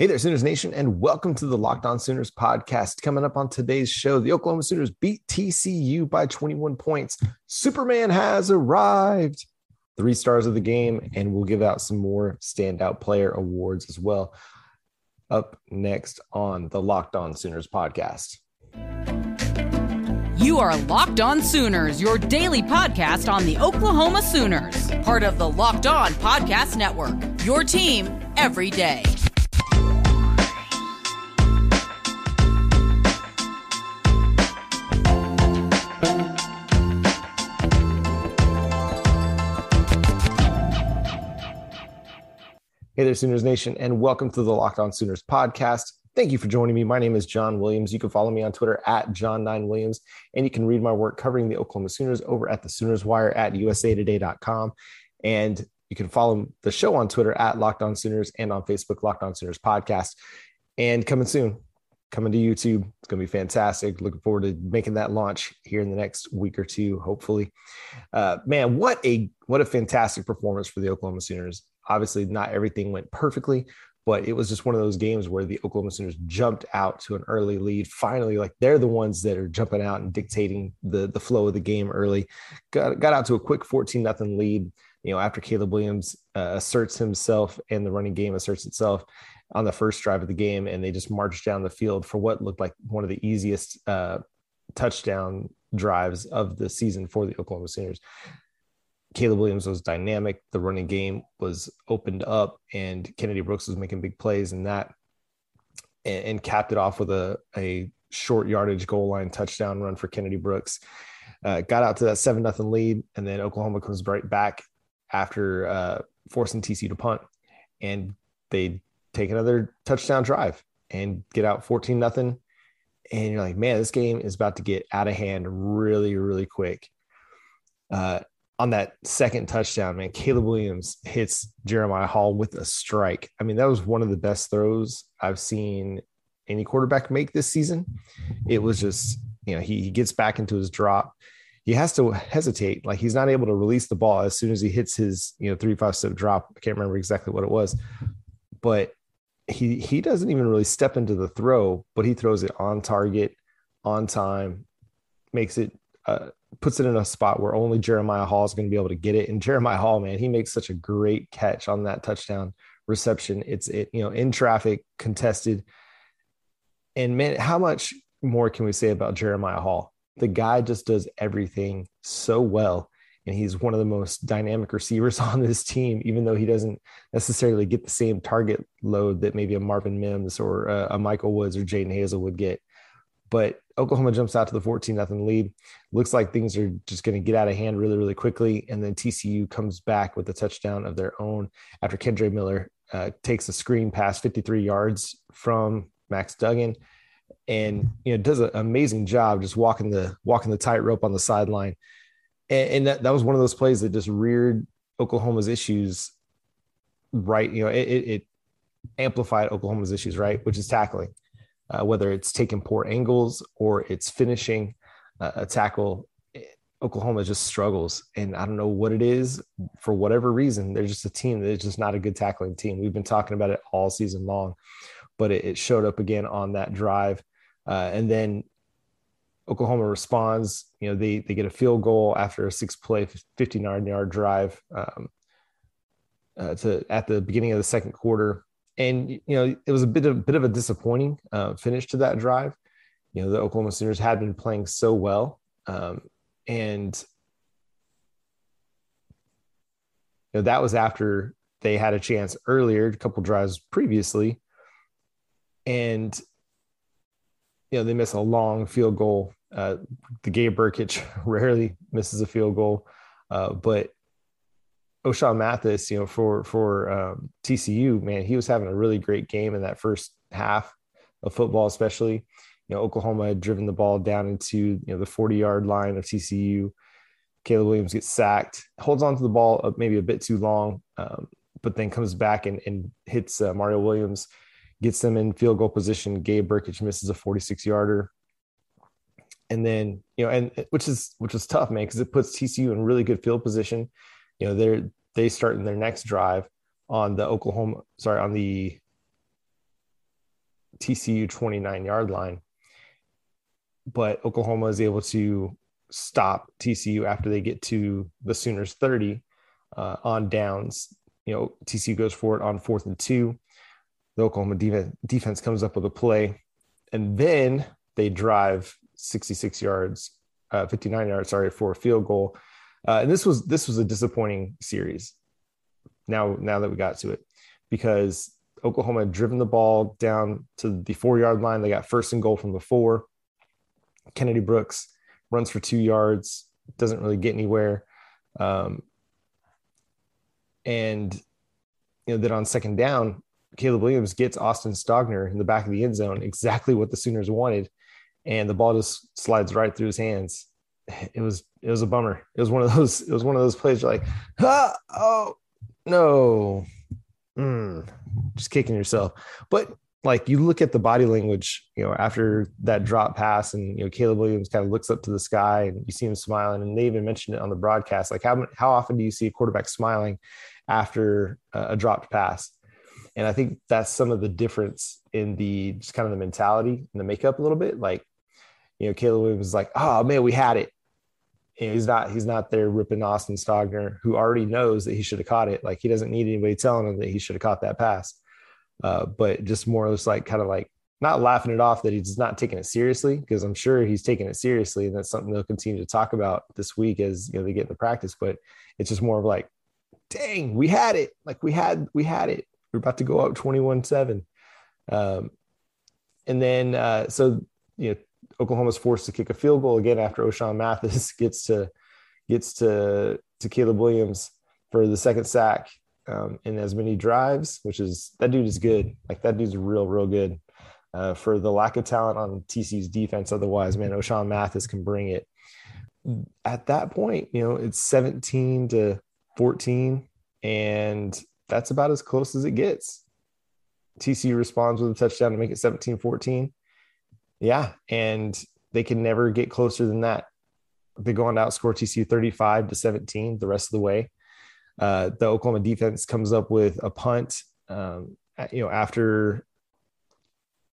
Hey there, Sooners Nation, and welcome to the Locked On Sooners podcast. Coming up on today's show, the Oklahoma Sooners beat TCU by 21 points. Superman has arrived. Three stars of the game, and we'll give out some more standout player awards as well. Up next on the Locked On Sooners podcast. You are Locked On Sooners, your daily podcast on the Oklahoma Sooners, part of the Locked On Podcast Network. Your team every day. Hey there, Sooners Nation, and welcome to the Locked On Sooners podcast. Thank you for joining me. My name is John Williams. You can follow me on Twitter at John9Williams, and you can read my work covering the Oklahoma Sooners over at the Sooners Wire at usatoday.com. And you can follow the show on Twitter at Locked On Sooners and on Facebook, Locked On Sooners Podcast. And coming soon, coming to YouTube. It's going to be fantastic. Looking forward to making that launch here in the next week or two, hopefully. Uh, man, what a what a fantastic performance for the Oklahoma Sooners. Obviously, not everything went perfectly, but it was just one of those games where the Oklahoma Sooners jumped out to an early lead. Finally, like they're the ones that are jumping out and dictating the the flow of the game early. Got got out to a quick 14 nothing lead. You know, after Caleb Williams uh, asserts himself and the running game asserts itself on the first drive of the game, and they just marched down the field for what looked like one of the easiest uh, touchdown drives of the season for the Oklahoma Sooners. Caleb Williams was dynamic. The running game was opened up, and Kennedy Brooks was making big plays and that, and, and capped it off with a, a short yardage goal line touchdown run for Kennedy Brooks. Uh, got out to that seven nothing lead, and then Oklahoma comes right back after uh, forcing TC to punt, and they take another touchdown drive and get out fourteen nothing. And you're like, man, this game is about to get out of hand really, really quick. Uh, on that second touchdown, man, Caleb Williams hits Jeremiah Hall with a strike. I mean, that was one of the best throws I've seen any quarterback make this season. It was just, you know, he, he gets back into his drop. He has to hesitate. Like he's not able to release the ball as soon as he hits his, you know, three, five step drop. I can't remember exactly what it was, but he, he doesn't even really step into the throw, but he throws it on target, on time, makes it, uh, puts it in a spot where only Jeremiah Hall is going to be able to get it. And Jeremiah Hall, man, he makes such a great catch on that touchdown reception. It's it, you know, in traffic, contested. And man, how much more can we say about Jeremiah Hall? The guy just does everything so well. And he's one of the most dynamic receivers on this team, even though he doesn't necessarily get the same target load that maybe a Marvin Mims or a, a Michael Woods or Jaden Hazel would get. But Oklahoma jumps out to the 14 nothing lead. Looks like things are just going to get out of hand really, really quickly. And then TCU comes back with a touchdown of their own after Kendre Miller uh, takes a screen pass 53 yards from Max Duggan and you know does an amazing job just walking the walking the tightrope on the sideline. And, and, that, that was one of those plays that just reared Oklahoma's issues right. You know, it, it, it amplified Oklahoma's issues, right, which is tackling uh, whether it's taking poor angles or it's finishing uh, a tackle. Oklahoma just struggles, and I don't know what it is. For whatever reason, they're just a team that's just not a good tackling team. We've been talking about it all season long, but it, it showed up again on that drive, uh, and then Oklahoma responds. You know, they they get a field goal after a six play, 59 yard drive um, uh, to at the beginning of the second quarter and you know it was a bit of bit of a disappointing uh, finish to that drive. You know the Oklahoma Sooners had been playing so well, um, and you know that was after they had a chance earlier, a couple drives previously, and you know they miss a long field goal. Uh, the Gabe Brkic rarely misses a field goal, uh, but Ochaun Mathis, you know, for for um, TCU, man, he was having a really great game in that first half of football, especially. You know, Oklahoma had driven the ball down into you know the 40 yard line of TCU. Caleb Williams gets sacked, holds on to the ball maybe a bit too long, um, but then comes back and, and hits uh, Mario Williams, gets them in field goal position. Gabe Brkic misses a 46 yarder. And then, you know, and which is which was tough, man, because it puts TCU in really good field position you know they're they start in their next drive on the Oklahoma sorry on the TCU 29 yard line. But Oklahoma is able to stop TCU after they get to the Sooners 30 uh, on downs. You know, TCU goes for it on fourth and two. The Oklahoma defense, defense comes up with a play, and then they drive 66 yards, uh, 59 yards, sorry, for a field goal. Uh, and this was this was a disappointing series. Now, now that we got to it, because Oklahoma had driven the ball down to the four yard line. They got first and goal from the four. Kennedy Brooks runs for two yards, doesn't really get anywhere. Um, and you know, then on second down, Caleb Williams gets Austin Stogner in the back of the end zone, exactly what the Sooners wanted, and the ball just slides right through his hands. It was it was a bummer. It was one of those it was one of those plays You're like, ah, oh no, mm, just kicking yourself. But like you look at the body language, you know, after that drop pass, and you know Caleb Williams kind of looks up to the sky, and you see him smiling, and they even mentioned it on the broadcast. Like how how often do you see a quarterback smiling after a dropped pass? And I think that's some of the difference in the just kind of the mentality and the makeup a little bit. Like, you know, Caleb Williams was like, "Oh man, we had it." He's not he's not there ripping Austin Stogner, who already knows that he should have caught it. Like he doesn't need anybody telling him that he should have caught that pass uh, but just more or less like kind of like not laughing it off that he's not taking it seriously because I'm sure he's taking it seriously and that's something they'll continue to talk about this week as you know they get into practice. But it's just more of like, dang, we had it. Like we had we had it. We're about to go up 21-7. Um, and then uh, so you know Oklahoma's forced to kick a field goal again after Ochaun Mathis gets to gets to to Caleb Williams for the second sack um, in as many drives, which is that dude is good. Like that dude's real, real good. Uh, for the lack of talent on TC's defense, otherwise, man, Ochaun Mathis can bring it. At that point, you know, it's 17 to 14, and that's about as close as it gets. TC responds with a touchdown to make it 17 14. Yeah. And they can never get closer than that. They go on to outscore TCU 35 to 17 the rest of the way. Uh, the Oklahoma defense comes up with a punt. Um, you know, after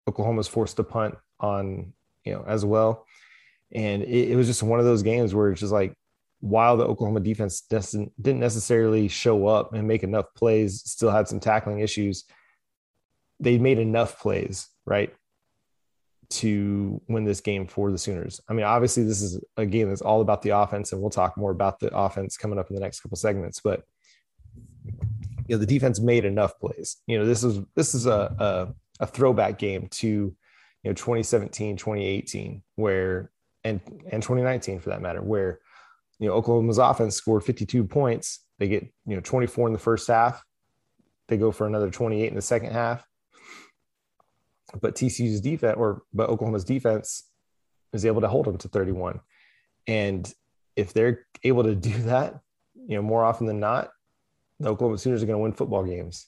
Oklahoma's forced to punt on, you know, as well, and it, it was just one of those games where it's just like, while the Oklahoma defense didn't necessarily show up and make enough plays, still had some tackling issues. They made enough plays, right, to win this game for the Sooners. I mean, obviously, this is a game that's all about the offense, and we'll talk more about the offense coming up in the next couple segments. But you know the defense made enough plays. You know this is this is a a, a throwback game to you know 2017, 2018, where and and 2019 for that matter, where you know Oklahoma's offense scored 52 points. They get you know 24 in the first half. They go for another 28 in the second half. But TCU's defense, or but Oklahoma's defense, is able to hold them to 31. And if they're able to do that, you know, more often than not, the Oklahoma Sooners are going to win football games.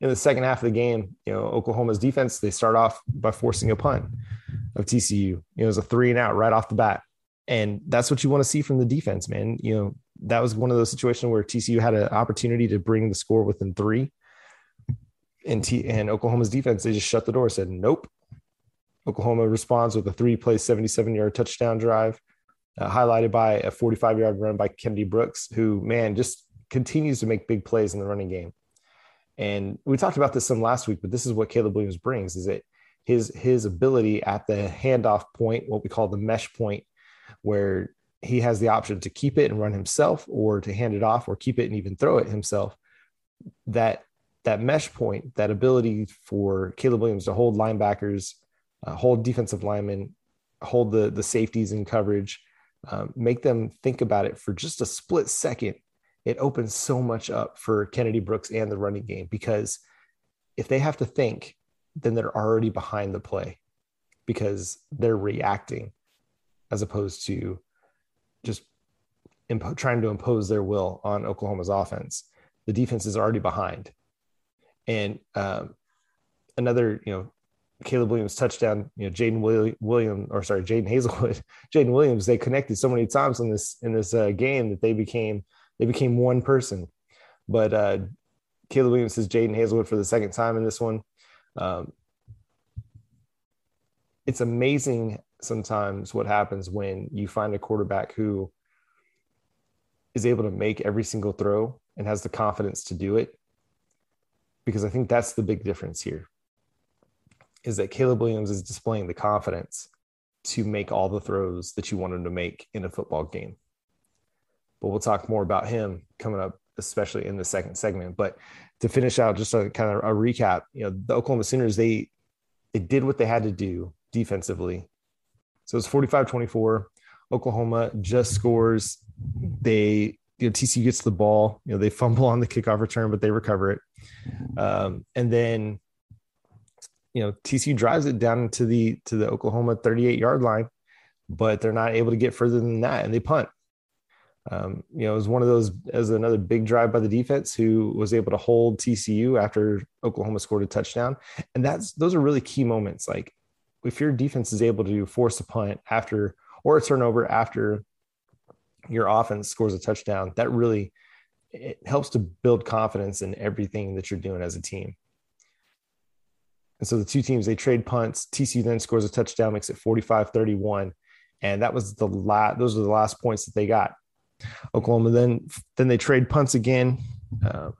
In the second half of the game, you know, Oklahoma's defense, they start off by forcing a punt of TCU. You know, it was a three and out right off the bat. And that's what you want to see from the defense, man. You know, that was one of those situations where TCU had an opportunity to bring the score within three. And, T- and Oklahoma's defense, they just shut the door, said, nope. Oklahoma responds with a three play, 77 yard touchdown drive, uh, highlighted by a 45 yard run by Kennedy Brooks, who, man, just continues to make big plays in the running game. And we talked about this some last week, but this is what Caleb Williams brings is that his his ability at the handoff point, what we call the mesh point, where he has the option to keep it and run himself or to hand it off or keep it and even throw it himself. That that mesh point, that ability for Caleb Williams to hold linebackers, uh, hold defensive linemen, hold the the safeties in coverage, um, make them think about it for just a split second it opens so much up for Kennedy Brooks and the running game because if they have to think, then they're already behind the play because they're reacting as opposed to just impo- trying to impose their will on Oklahoma's offense. The defense is already behind. And um, another, you know, Caleb Williams touchdown, you know, Jaden William, or sorry, Jadon Haselwood, Jaden Williams, they connected so many times in this, in this uh, game that they became – they became one person. But uh, Caleb Williams says Jadon Haselwood for the second time in this one. Um, it's amazing sometimes what happens when you find a quarterback who is able to make every single throw and has the confidence to do it. Because I think that's the big difference here is that Caleb Williams is displaying the confidence to make all the throws that you want him to make in a football game. But we'll talk more about him coming up, especially in the second segment. But to finish out, just a kind of a recap, you know, the Oklahoma Sooners, they they did what they had to do defensively. So it's 45-24. Oklahoma just scores. They you know, TCU gets the ball. You know, they fumble on the kickoff return, but they recover it. Um, and then you know TCU drives it down to the to the Oklahoma 38 yard line, but they're not able to get further than that, and they punt. Um, you know, it was one of those as another big drive by the defense who was able to hold TCU after Oklahoma scored a touchdown, and that's those are really key moments. Like if your defense is able to force a punt after or a turnover after your offense scores a touchdown, that really it helps to build confidence in everything that you're doing as a team. And so the two teams, they trade punts. TCU then scores a touchdown, makes it 45 31. And that was the last, those are the last points that they got. Oklahoma then, then they trade punts again. Um,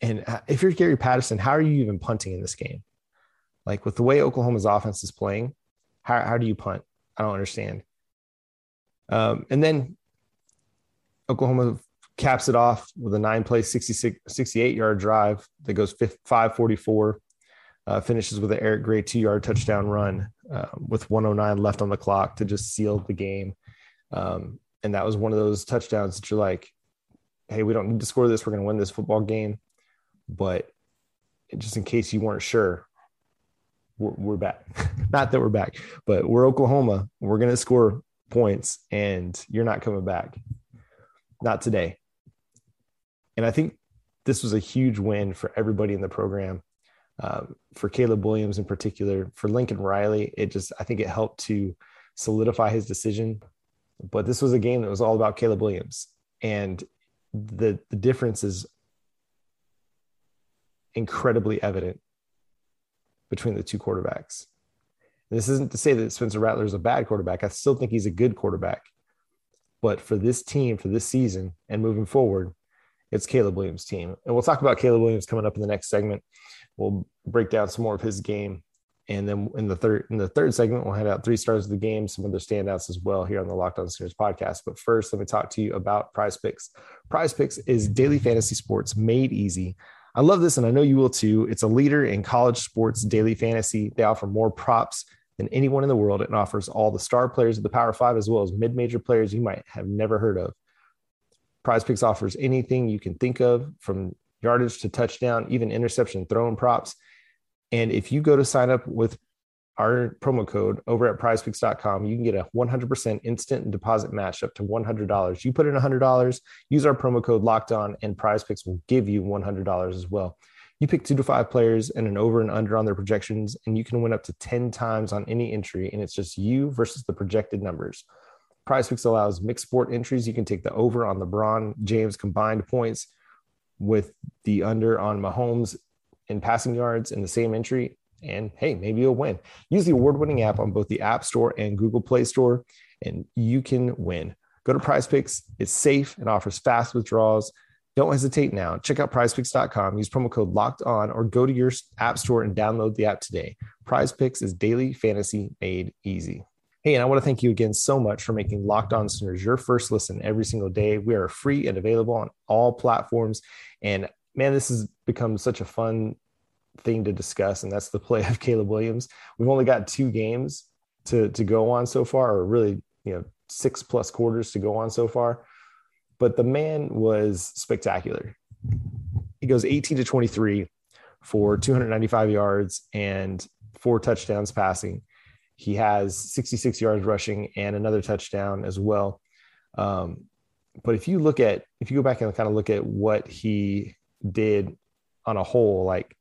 and if you're Gary Patterson, how are you even punting in this game? Like with the way Oklahoma's offense is playing, how, how do you punt? I don't understand. Um, and then Oklahoma caps it off with a nine play, 66, 68 yard drive that goes 544 uh, finishes with an Eric Gray two yard touchdown run uh, with 109 left on the clock to just seal the game. Um, and that was one of those touchdowns that you're like, hey, we don't need to score this. We're going to win this football game. But just in case you weren't sure, we're, we're back. not that we're back, but we're Oklahoma. We're going to score points and you're not coming back. Not today. And I think this was a huge win for everybody in the program um, for Caleb Williams in particular, for Lincoln Riley, it just I think it helped to solidify his decision. But this was a game that was all about Caleb Williams, and the the difference is incredibly evident between the two quarterbacks. This isn't to say that Spencer Rattler is a bad quarterback. I still think he's a good quarterback. But for this team, for this season, and moving forward, it's Caleb Williams' team. And we'll talk about Caleb Williams coming up in the next segment we'll break down some more of his game. And then in the third in the third segment, we'll hand out three stars of the game, some other standouts as well here on the Locked On Sooners podcast. But first, let me talk to you about Prize Picks. Prize Picks is daily fantasy sports made easy. I love this, and I know you will too. It's a leader in college sports daily fantasy. They offer more props than anyone in the world and offers all the star players of the Power Five as well as mid-major players you might have never heard of. Prize Picks offers anything you can think of from yardage to touchdown, even interception throwing props. And if you go to sign up with our promo code over at prizepicks.com, you can get a 100% instant deposit match up to $100. You put in $100, use our promo code locked on, and prizepicks will give you $100 as well. You pick two to five players and an over and under on their projections, and you can win up to 10 times on any entry, and it's just you versus the projected numbers. Prize Picks allows mixed sport entries. You can take the over on LeBron James combined points with the under on Mahomes in passing yards in the same entry. And hey, maybe you'll win. Use the award winning app on both the App Store and Google Play Store, and you can win. Go to Prize Picks. It's safe and offers fast withdrawals. Don't hesitate now. Check out prizepicks.com, use promo code locked on, or go to your app store and download the app today. Prize Picks is daily fantasy made easy. Hey, and I want to thank you again so much for making Locked On Sooners your first listen every single day. We are free and available on all platforms. And man, this has become such a fun thing to discuss, and that's the play of Caleb Williams. We've only got two games to to go on so far, or really, you know, six plus quarters to go on so far. But the man was spectacular. He goes 18 to 23 for 295 yards and four touchdowns passing. He has 66 yards rushing and another touchdown as well. Um, but if you look at, if you go back and kind of look at what he did on a whole, like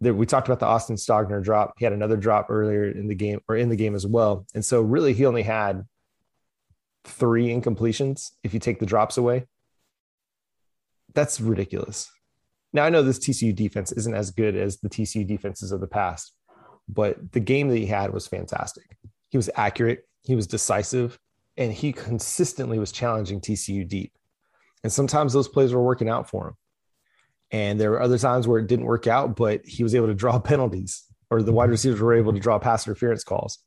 there, we talked about the Austin Stogner drop. He had another drop earlier in the game or in the game as well. And so really he only had three incompletions if you take the drops away. That's ridiculous. Now I know this TCU defense isn't as good as the TCU defenses of the past, but the game that he had was fantastic. He was accurate, he was decisive, and he consistently was challenging TCU deep. And sometimes those plays were working out for him. And there were other times where it didn't work out, but he was able to draw penalties or the wide receivers were able to draw pass interference calls.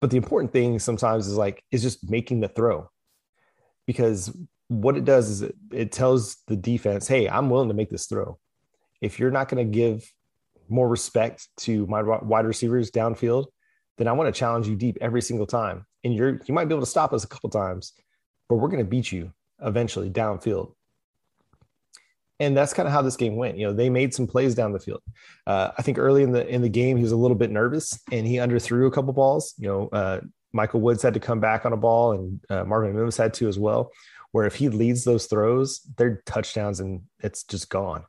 But the important thing sometimes is like, is just making the throw because what it does is it, it tells the defense, hey, I'm willing to make this throw. If you're not going to give more respect to my wide receivers downfield, then I want to challenge you deep every single time. And you're you might be able to stop us a couple times, but we're going to beat you eventually downfield. And that's kind of how this game went. You know, they made some plays down the field. Uh, I think early in the in the game, he was a little bit nervous and he underthrew a couple balls. You know, uh, Michael Woods had to come back on a ball, and uh, Marvin Mims had to as well. Where if he leads those throws, they're touchdowns and it's just gone.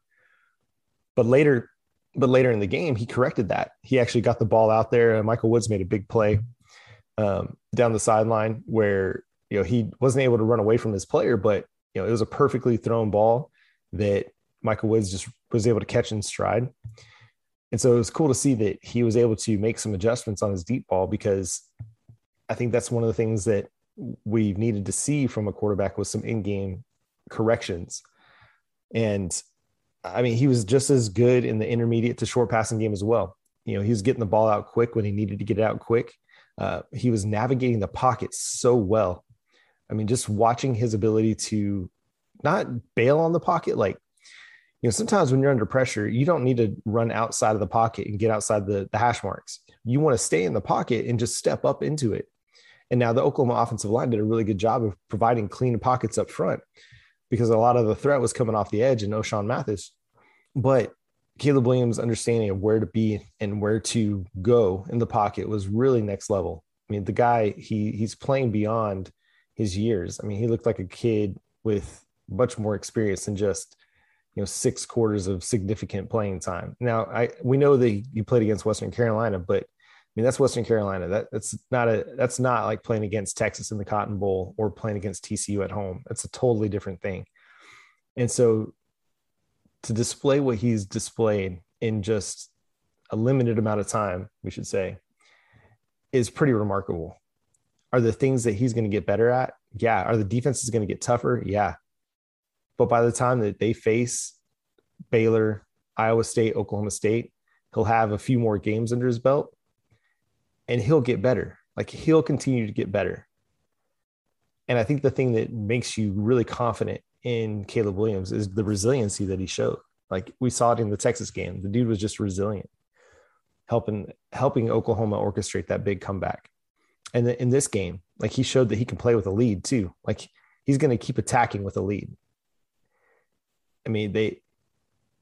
But later, but later in the game, he corrected that. He actually got the ball out there. And Michael Woods made a big play um, down the sideline where you know he wasn't able to run away from his player, but you know it was a perfectly thrown ball that Michael Woods just was able to catch in stride. And so it was cool to see that he was able to make some adjustments on his deep ball because I think that's one of the things that we've needed to see from a quarterback with some in-game corrections. And I mean, he was just as good in the intermediate to short passing game as well. You know, he was getting the ball out quick when he needed to get it out quick. Uh, he was navigating the pocket so well. I mean, just watching his ability to not bail on the pocket, like you know, sometimes when you're under pressure, you don't need to run outside of the pocket and get outside the, the hash marks. You want to stay in the pocket and just step up into it. And now the Oklahoma offensive line did a really good job of providing clean pockets up front because a lot of the threat was coming off the edge and Ochaun Mathis. But Caleb Williams' understanding of where to be and where to go in the pocket was really next level. I mean, the guy he he's playing beyond his years. I mean, he looked like a kid with much more experience than just you know six quarters of significant playing time. Now, I we know that you played against Western Carolina, but I mean that's Western Carolina. That that's not a that's not like playing against Texas in the Cotton Bowl or playing against TCU at home. That's a totally different thing. And so to display what he's displayed in just a limited amount of time, we should say, is pretty remarkable. Are the things that he's going to get better at? Yeah. Are the defenses going to get tougher? Yeah. But by the time that they face Baylor, Iowa State, Oklahoma State, he'll have a few more games under his belt and he'll get better. Like he'll continue to get better. And I think the thing that makes you really confident in Caleb Williams is the resiliency that he showed. Like we saw it in the Texas game. The dude was just resilient, helping helping Oklahoma orchestrate that big comeback. And in this game, like he showed that he can play with a lead too. Like he's going to keep attacking with a lead. I mean, they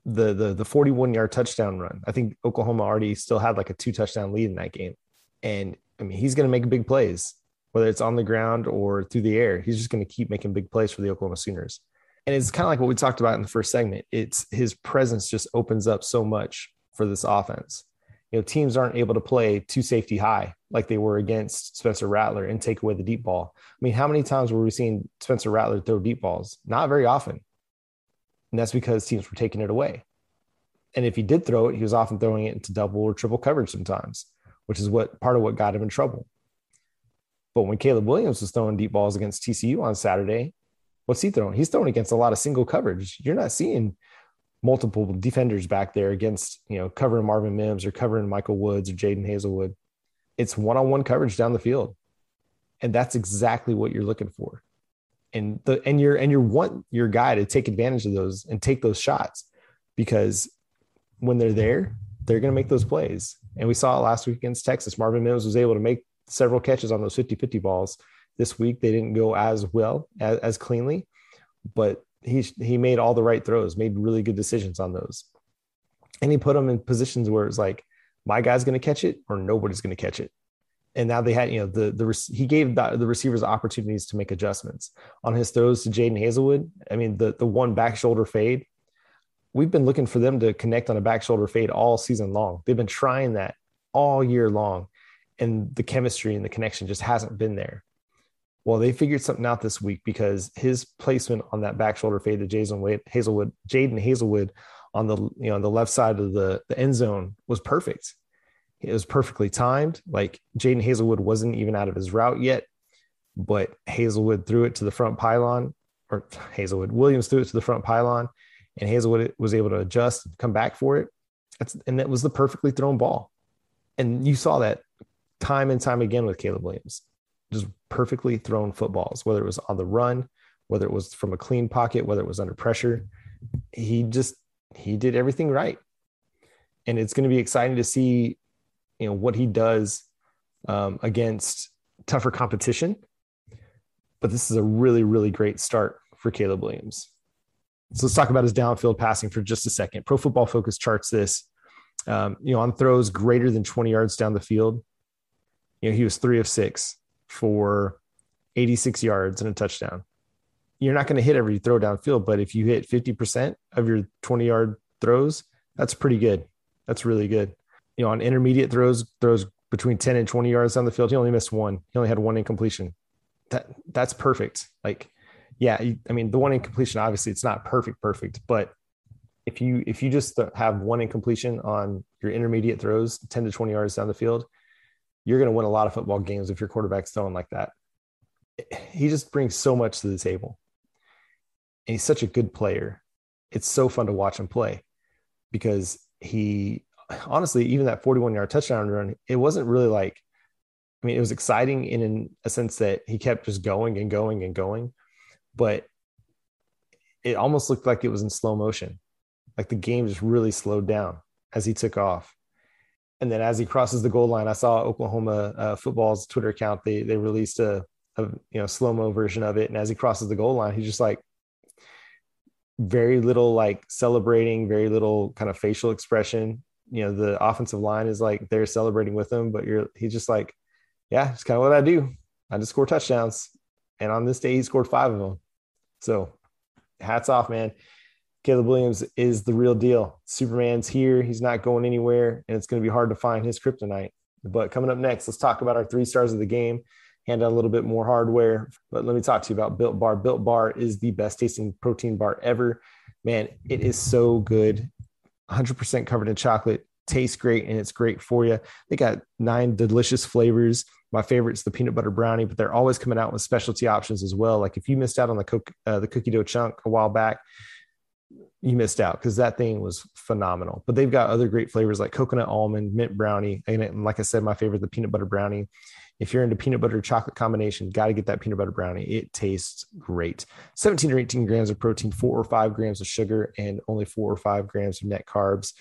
the the the 41 yard touchdown run. I think Oklahoma already still had like a two touchdown lead in that game. And I mean, he's going to make big plays, whether it's on the ground or through the air. He's just going to keep making big plays for the Oklahoma Sooners. And it's kind of like what we talked about in the first segment. It's his presence just opens up so much for this offense. You know, teams aren't able to play two safety high like they were against Spencer Rattler and take away the deep ball. I mean, how many times were we seeing Spencer Rattler throw deep balls? Not very often. And that's because teams were taking it away. And if he did throw it, he was often throwing it into double or triple coverage sometimes, which is what part of what got him in trouble. But when Caleb Williams was throwing deep balls against TCU on Saturday, what's he throwing? He's throwing against a lot of single coverage. You're not seeing multiple defenders back there against, you know, covering Marvin Mims or covering Michael Woods or Jadon Haselwood. It's one on one coverage down the field. And that's exactly what you're looking for and the and you're and you want your guy to take advantage of those and take those shots because when they're there, they're going to make those plays. And we saw it last week against Texas. Marvin Mims was able to make several catches on those 50-50 balls. This week they didn't go as well as, as cleanly, but he he made all the right throws, made really good decisions on those. And he put them in positions where it's like my guy's going to catch it or nobody's going to catch it and now they had you know the the he gave the, the receivers opportunities to make adjustments on his throws to Jadon Haselwood. I mean the the one back shoulder fade. We've been looking for them to connect on a back shoulder fade all season long. They've been trying that all year long, and the chemistry and the connection just hasn't been there. Well, they figured something out this week because his placement on that back shoulder fade to Jason Hazelwood, Jadon Haselwood, on the you know on the left side of the the end zone was perfect. It was perfectly timed. Like Jadon Haselwood wasn't even out of his route yet, but Haselwood threw it to the front pylon, or Haselwood Williams threw it to the front pylon, and Haselwood was able to adjust, come back for it. That's, and that was the perfectly thrown ball. And you saw that time and time again with Caleb Williams, just perfectly thrown footballs, whether it was on the run, whether it was from a clean pocket, whether it was under pressure. He just he did everything right. And it's going to be exciting to see, you know, what he does um, against tougher competition. But this is a really, really great start for Caleb Williams. So let's talk about his downfield passing for just a second. Pro Football Focus charts this. Um, you know, on throws greater than 20 yards down the field, you know, he was three of six for 86 yards and a touchdown. You're not going to hit every throw downfield, but if you hit 50% of your 20 yard throws, that's pretty good. That's really good. You know, on intermediate throws, throws between 10 and 20 yards down the field, he only missed one. He only had one incompletion. That that's perfect. Like yeah, I mean, the one incompletion, obviously it's not perfect, perfect, but if you, if you just have one incompletion on your intermediate throws, 10 to 20 yards down the field, you're going to win a lot of football games if your quarterback's throwing like that. He just brings so much to the table. And he's such a good player. It's so fun to watch him play because he honestly, even that 41 yard touchdown run, it wasn't really like, I mean, it was exciting in a sense that he kept just going and going and going but it almost looked like it was in slow motion. Like the game just really slowed down as he took off. And then as he crosses the goal line, I saw Oklahoma uh, football's Twitter account. They they released a, a you know slow mo version of it, and as he crosses the goal line, he's just like very little like celebrating, very little kind of facial expression. You know, the offensive line is like they're celebrating with him, but you're he's just like, yeah, it's kind of what I do. I just score touchdowns, and on this day he scored five of them. So hats off, man. Caleb Williams is the real deal. Superman's here. He's not going anywhere, and it's going to be hard to find his kryptonite. But coming up next, let's talk about our three stars of the game, hand out a little bit more hardware. But let me talk to you about Built Bar. Built Bar is the best tasting protein bar ever. Man, it is so good. 100% covered in chocolate, tastes great, and it's great for you. They got nine delicious flavors my favorite is the peanut butter brownie, but they're always coming out with specialty options as well. Like if you missed out on the cook, uh, the cookie dough chunk a while back, you missed out because that thing was phenomenal. But they've got other great flavors like coconut almond, mint brownie, and like I said, my favorite, is the peanut butter brownie. If you're into peanut butter chocolate combination, got to get that peanut butter brownie. It tastes great. 17 or 18 grams of protein, four or five grams of sugar, and only four or five grams of net carbs.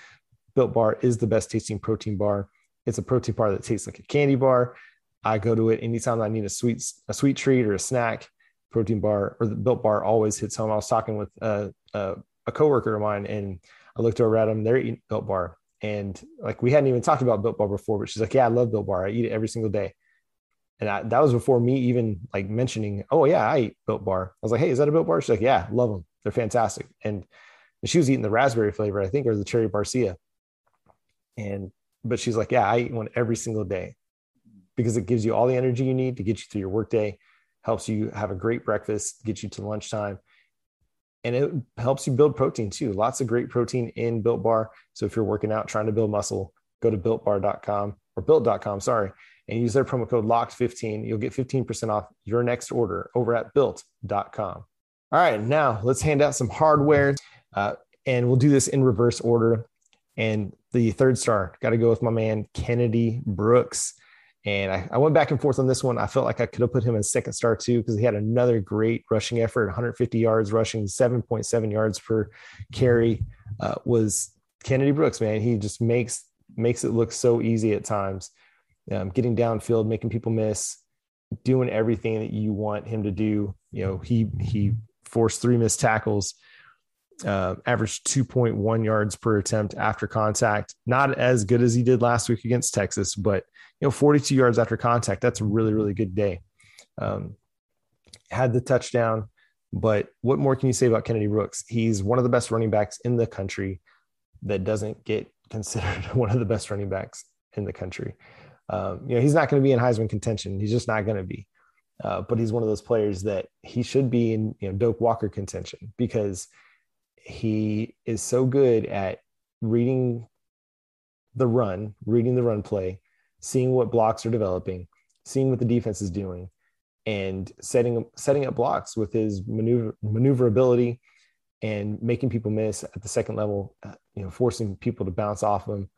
Built Bar is the best tasting protein bar. It's a protein bar that tastes like a candy bar. I go to it anytime I need a sweet a sweet treat or a snack. Protein bar or the Built Bar always hits home. I was talking with a, a, a coworker of mine, and I looked over at them. They're eating Built Bar, and like we hadn't even talked about Built Bar before, but she's like, "Yeah, I love Built Bar. I eat it every single day." And I, that was before me even like mentioning, "Oh yeah, I eat Built Bar." I was like, "Hey, is that a Built Bar?" She's like, "Yeah, love them. They're fantastic." And she was eating the raspberry flavor, I think, or the cherry barcia. And but she's like, "Yeah, I eat one every single day." because it gives you all the energy you need to get you through your workday, helps you have a great breakfast, get you to lunchtime. And it helps you build protein too. Lots of great protein in Built Bar. So if you're working out, trying to build muscle, go to builtbar.com or built.com, sorry, and use their promo code LOCKED15. You'll get 15% off your next order over at built.com. All right, now let's hand out some hardware uh, and we'll do this in reverse order. And the third star, got to go with my man, Kennedy Brooks. And I, I, went back and forth on this one. I felt like I could have put him in second star too because he had another great rushing effort 150 yards rushing, 7.7 yards per carry. Uh, was Kennedy Brooks, man. He just makes makes it look so easy at times. Um, getting downfield, making people miss, doing everything that you want him to do. You know, he he forced three missed tackles uh, averaged 2.1 yards per attempt after contact. Not as good as he did last week against Texas, but you know, 42 yards after contact. That's a really, really good day. Um, had the touchdown, but what more can you say about Kennedy Brooks? He's one of the best running backs in the country that doesn't get considered one of the best running backs in the country. Um, you know, he's not going to be in Heisman contention. He's just not going to be. Uh, but he's one of those players that he should be in, you know, Doak Walker contention because – he is so good at reading the run, reading the run play, seeing what blocks are developing, seeing what the defense is doing, and setting setting up blocks with his maneuver maneuverability and making people miss at the second level, uh, you know, forcing people to bounce off him.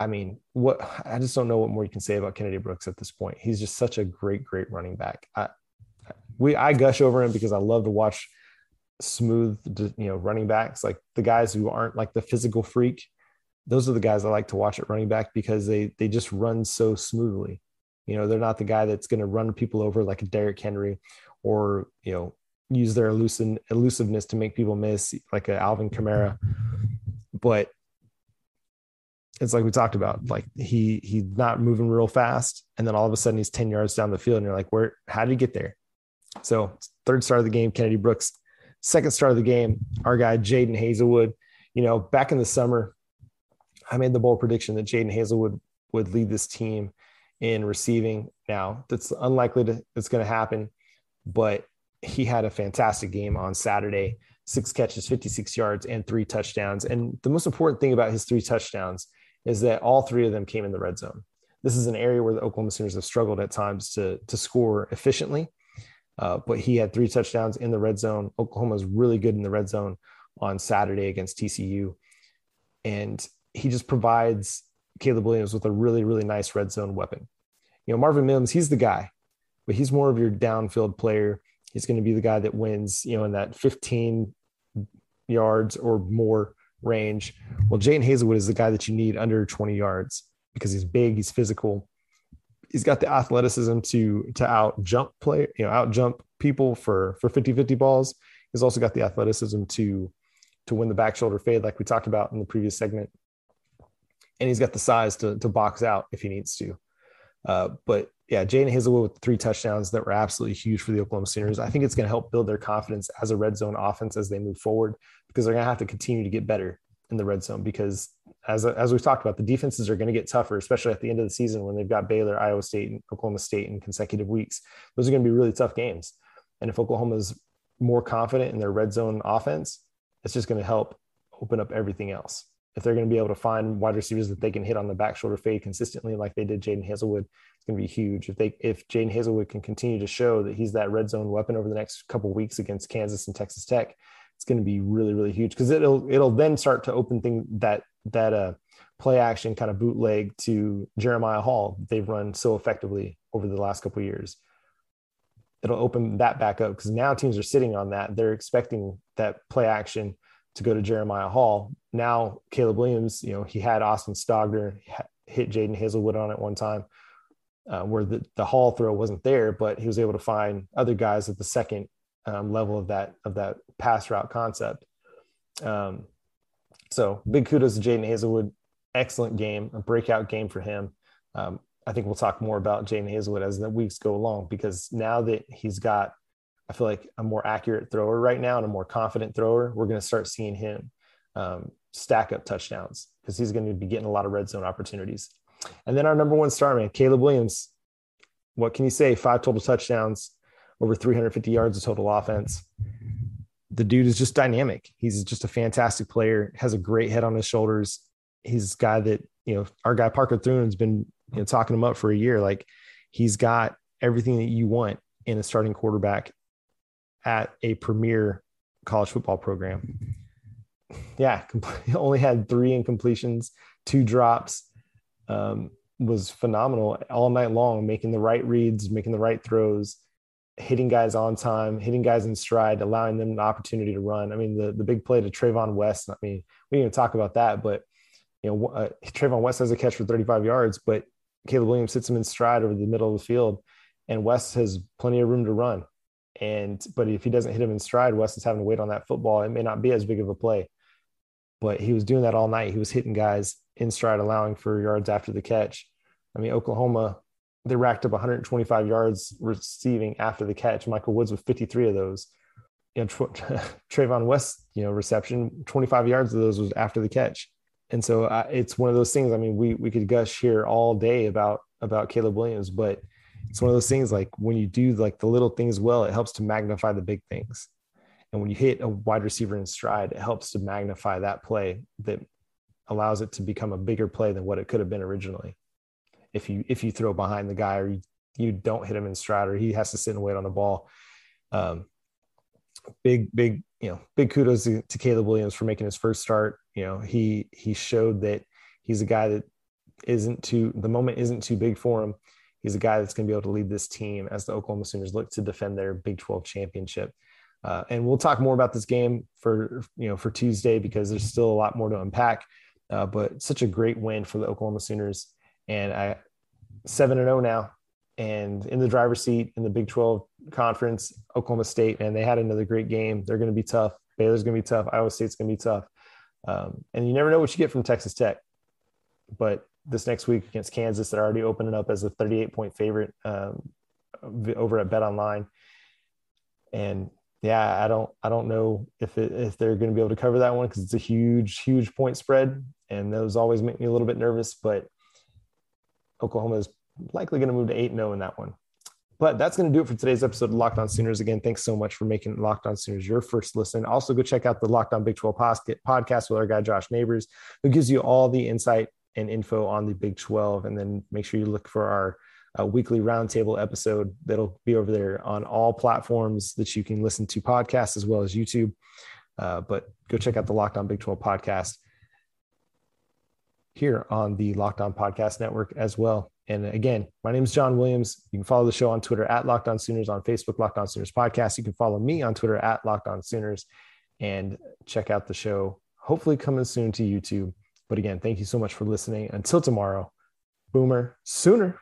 I mean, what I just don't know what more you can say about Kennedy Brooks at this point. He's just such a great, great running back. I, we I gush over him because I love to watch smooth, you know, running backs like the guys who aren't like the physical freak. Those are the guys I like to watch at running back because they they just run so smoothly. You know, they're not the guy that's going to run people over like a Derrick Henry or, you know, use their elusive, elusiveness to make people miss like a Alvin Kamara. But it's like we talked about, like he he's not moving real fast. And then all of a sudden he's 10 yards down the field. And you're like, where how did he get there? So third start of the game, Kennedy Brooks. Second start of the game, our guy jadon haselwood You know, back in the summer, I made the bold prediction that jadon Haselwood would lead this team in receiving. Now that's unlikely to it's going to happen, but he had a fantastic game on Saturday. Six catches, 56 yards, and three touchdowns. And the most important thing about his three touchdowns is that all three of them came in the red zone. This is an area where the Oklahoma Sooners have struggled at times to, to score efficiently. Uh, but he had three touchdowns in the red zone. Oklahoma is really good in the red zone on Saturday against TCU. And he just provides Caleb Williams with a really, really nice red zone weapon. You know, Marvin Mims, he's the guy, but he's more of your downfield player. He's going to be the guy that wins, you know, in that 15 yards or more range. Well, Jadon Haselwood is the guy that you need under 20 yards because he's big, he's physical, he's got the athleticism to to out jump play, you know, out jump people for for 50-50 balls. He's also got the athleticism to to win the back shoulder fade, like we talked about in the previous segment and he's got the size to, to box out if he needs to. Uh, but yeah, Jadon Haselwood with three touchdowns that were absolutely huge for the Oklahoma Sooners. I think it's going to help build their confidence as a red zone offense as they move forward because they're going to have to continue to get better in the red zone because as, as we've talked about, the defenses are going to get tougher, especially at the end of the season when they've got Baylor, Iowa State, and Oklahoma State in consecutive weeks. Those are going to be really tough games. And if Oklahoma's more confident in their red zone offense, it's just going to help open up everything else if they're going to be able to find wide receivers that they can hit on the back shoulder fade consistently, like they did Jadon Haselwood, it's going to be huge. If they if Jadon Haselwood can continue to show that he's that red zone weapon over the next couple weeks against Kansas and Texas Tech, it's going to be really really huge because it'll it'll then start to open thing that that uh play action kind of bootleg to Jeremiah Hall they've run so effectively over the last couple years. It'll open that back up because now teams are sitting on that. They're expecting that play action to go to Jeremiah Hall. Now Caleb Williams, you know, he had Austin Stogner hit Jadon Haselwood on it one time, uh, where the, the Hall throw wasn't there, but he was able to find other guys at the second um, level of that of that pass route concept. Um, so big kudos to Jadon Haselwood. Excellent game, a breakout game for him. Um, I think we'll talk more about Jadon Haselwood as the weeks go along because now that he's got I feel like a more accurate thrower right now and a more confident thrower, we're going to start seeing him um, stack up touchdowns because he's going to be getting a lot of red zone opportunities. And then our number one star man, Caleb Williams. What can you say? Five total touchdowns, over 350 yards of total offense. The dude is just dynamic. He's just a fantastic player, has a great head on his shoulders. He's a guy that, you know, our guy Parker Thune has been you know, talking him up for a year. Like he's got everything that you want in a starting quarterback at a premier college football program. Yeah, only had three incompletions, two drops. Um, was phenomenal all night long, making the right reads, making the right throws, hitting guys on time, hitting guys in stride, allowing them an opportunity to run. I mean, the the big play to Trayvon West. I mean, we didn't even talk about that, but you know, uh, Trayvon West has a catch for 35 yards, but Caleb Williams hits him in stride over the middle of the field, and West has plenty of room to run. And but if he doesn't hit him in stride, West is having to wait on that football. It may not be as big of a play, but he was doing that all night. He was hitting guys in stride, allowing for yards after the catch. I mean, Oklahoma, they racked up 125 yards receiving after the catch. Michael Woods with 53 of those. You know, Trayvon West, you know, reception, 25 yards of those was after the catch. And so uh, it's one of those things. I mean, we we could gush here all day about about Caleb Williams, but it's one of those things like when you do like the little things well, it helps to magnify the big things. And when you hit a wide receiver in stride, it helps to magnify that play that allows it to become a bigger play than what it could have been originally. If you if you throw behind the guy or you, you don't hit him in stride or he has to sit and wait on the ball. Um, big big you know big kudos to, to Caleb Williams for making his first start. You know he he showed that he's a guy that isn't too the moment isn't too big for him. He's a guy that's going to be able to lead this team as the Oklahoma Sooners look to defend their Big 12 championship. Uh, and we'll talk more about this game for you know for Tuesday because there's still a lot more to unpack. Uh, but such a great win for the Oklahoma Sooners, and I seven and zero now, and in the driver's seat in the Big 12 conference. Oklahoma State, and they had another great game. They're going to be tough. Baylor's going to be tough. Iowa State's going to be tough. Um, and you never know what you get from Texas Tech. But this next week against Kansas, they're already opening up as a 38 point favorite um, over at Bet Online. And yeah, I don't, I don't know if it, if they're going to be able to cover that one because it's a huge, huge point spread, and those always make me a little bit nervous. But Oklahoma is likely going to move to eight zero oh in that one. But that's going to do it for today's episode of Locked On Sooners. Again, thanks so much for making Locked On Sooners your first listen. Also, go check out the Locked On Big 12 podcast with our guy Josh Neighbors, who gives you all the insight and info on the Big 12. And then make sure you look for our uh, weekly roundtable episode that'll be over there on all platforms that you can listen to podcasts as well as YouTube. Uh, but go check out the Locked On Big 12 podcast here on the Locked On Podcast Network as well. And again, my name is John Williams. You can follow the show on Twitter at Locked On Sooners, on Facebook, Locked On Sooners Podcast. You can follow me on Twitter at Locked On Sooners and check out the show, hopefully coming soon to YouTube. But again, thank you so much for listening. Until tomorrow, Boomer Sooner.